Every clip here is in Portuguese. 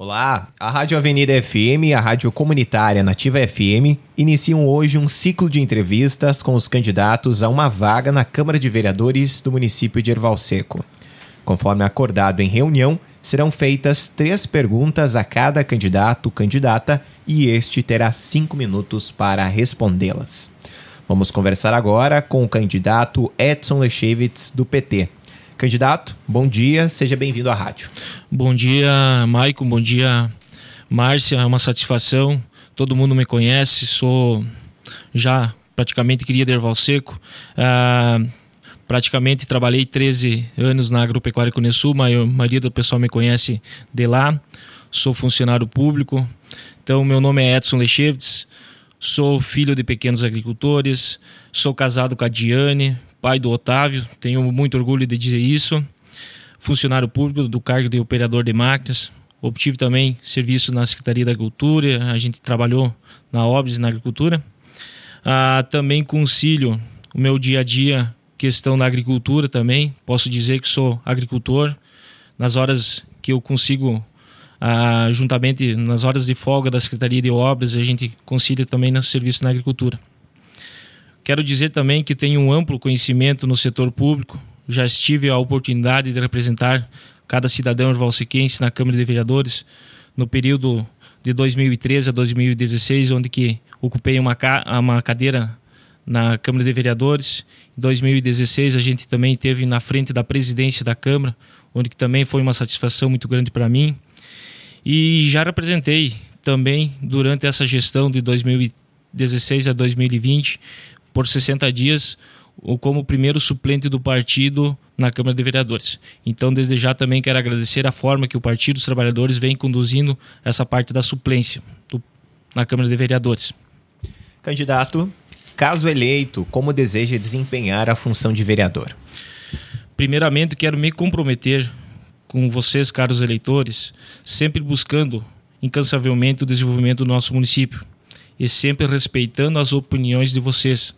Olá, a Rádio Avenida FM e a Rádio Comunitária Nativa FM iniciam hoje um ciclo de entrevistas com os candidatos a uma vaga na Câmara de Vereadores do município de Erval Seco. Conforme acordado em reunião, serão feitas três perguntas a cada candidato candidata e este terá cinco minutos para respondê-las. Vamos conversar agora com o candidato Edson Lechevitz, do PT. Candidato, bom dia, seja bem-vindo à rádio. Bom dia, Maicon, bom dia, Márcia, é uma satisfação. Todo mundo me conhece, sou já praticamente cria de Erval Seco. Ah, praticamente trabalhei 13 anos na Agropecuária Cunesul, a maioria do pessoal me conhece de lá. Sou funcionário público. Então, meu nome é Edson Lechevitz, sou filho de pequenos agricultores, sou casado com a Diane, pai do Otávio, tenho muito orgulho de dizer isso. Funcionário público do cargo de operador de máquinas. Obtive também serviço na Secretaria da Agricultura, a gente trabalhou na OBS, na agricultura. Ah, também concilio o meu dia a dia, questão da agricultura também. Posso dizer que sou agricultor. Nas horas que eu consigo, ah, juntamente nas horas de folga da Secretaria de Obras, a gente concilia também no serviço na agricultura. Quero dizer também que tenho um amplo conhecimento no setor público. Já estive a oportunidade de representar cada cidadão valsequense na Câmara de Vereadores no período de 2013 a 2016, onde que ocupei uma, uma cadeira na Câmara de Vereadores. Em 2016 a gente também teve na frente da presidência da Câmara, onde que também foi uma satisfação muito grande para mim. E já representei também durante essa gestão de 2016 a 2020 por 60 dias como primeiro suplente do partido na Câmara de Vereadores. Então, desde já também quero agradecer a forma que o Partido dos Trabalhadores vem conduzindo essa parte da suplência do, na Câmara de Vereadores. Candidato, caso eleito, como deseja desempenhar a função de vereador? Primeiramente, quero me comprometer com vocês, caros eleitores, sempre buscando incansavelmente o desenvolvimento do nosso município e sempre respeitando as opiniões de vocês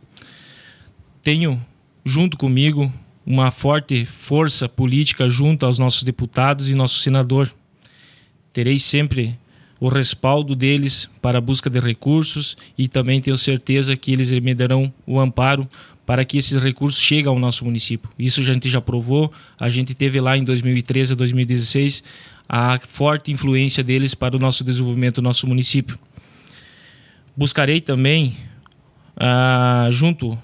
tenho junto comigo uma forte força política junto aos nossos deputados e nosso senador. Terei sempre o respaldo deles para a busca de recursos e também tenho certeza que eles me darão o amparo para que esses recursos cheguem ao nosso município. Isso a gente já provou, a gente teve lá em 2013 a 2016 a forte influência deles para o nosso desenvolvimento do nosso município. Buscarei também, ah, junto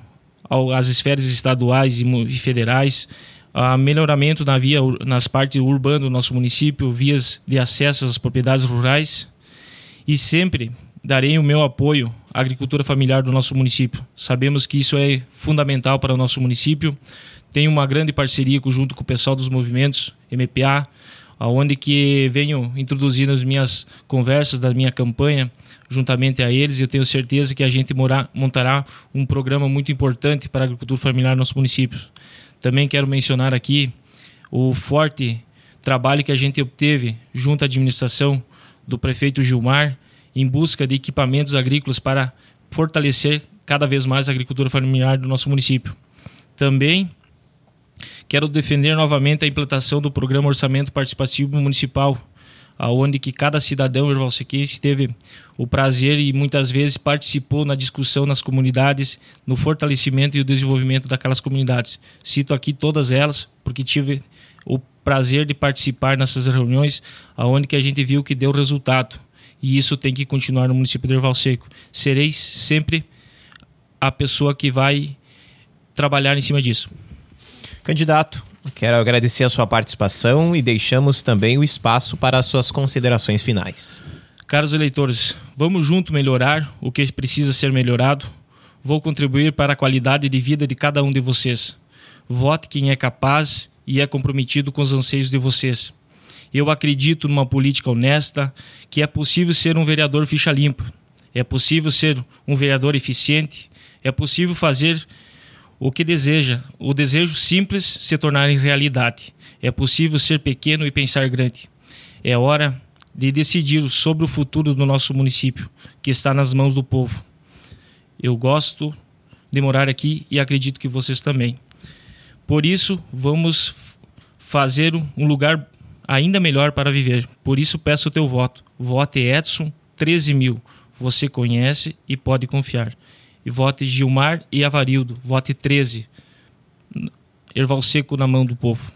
às esferas estaduais e federais, a melhoramento na via, nas partes urbanas do nosso município, vias de acesso às propriedades rurais e sempre darei o meu apoio à agricultura familiar do nosso município. Sabemos que isso é fundamental para o nosso município. Tenho uma grande parceria junto com o pessoal dos movimentos MPA, aonde que venho introduzindo as minhas conversas da minha campanha juntamente a eles. Eu tenho certeza que a gente morar, montará um programa muito importante para a agricultura familiar no nosso município. Também quero mencionar aqui o forte trabalho que a gente obteve junto à administração do prefeito Gilmar em busca de equipamentos agrícolas para fortalecer cada vez mais a agricultura familiar do nosso município. Também quero defender novamente a implantação do programa Orçamento Participativo Municipal, aonde que cada cidadão irvalsequense teve o prazer e muitas vezes participou na discussão nas comunidades, no fortalecimento e o desenvolvimento daquelas comunidades. Cito aqui todas elas, porque tive o prazer de participar nessas reuniões, aonde que a gente viu que deu resultado. E isso tem que continuar no município de Erval Seco. Serei sempre a pessoa que vai trabalhar em cima disso. Candidato, Quero agradecer a sua participação e deixamos também o espaço para as suas considerações finais. Caros eleitores, vamos junto melhorar o que precisa ser melhorado. Vou contribuir para a qualidade de vida de cada um de vocês. Vote quem é capaz e é comprometido com os anseios de vocês. Eu acredito numa política honesta, que é possível ser um vereador ficha limpa, é possível ser um vereador eficiente, é possível fazer o que deseja, o desejo simples se tornar em realidade. É possível ser pequeno e pensar grande. É hora de decidir sobre o futuro do nosso município, que está nas mãos do povo. Eu gosto de morar aqui e acredito que vocês também. Por isso, vamos fazer um lugar ainda melhor para viver. Por isso peço o teu voto. Vote Edson 13 mil. Você conhece e pode confiar. E vote Gilmar e Avarildo. Vote 13. Erval Seco na mão do povo.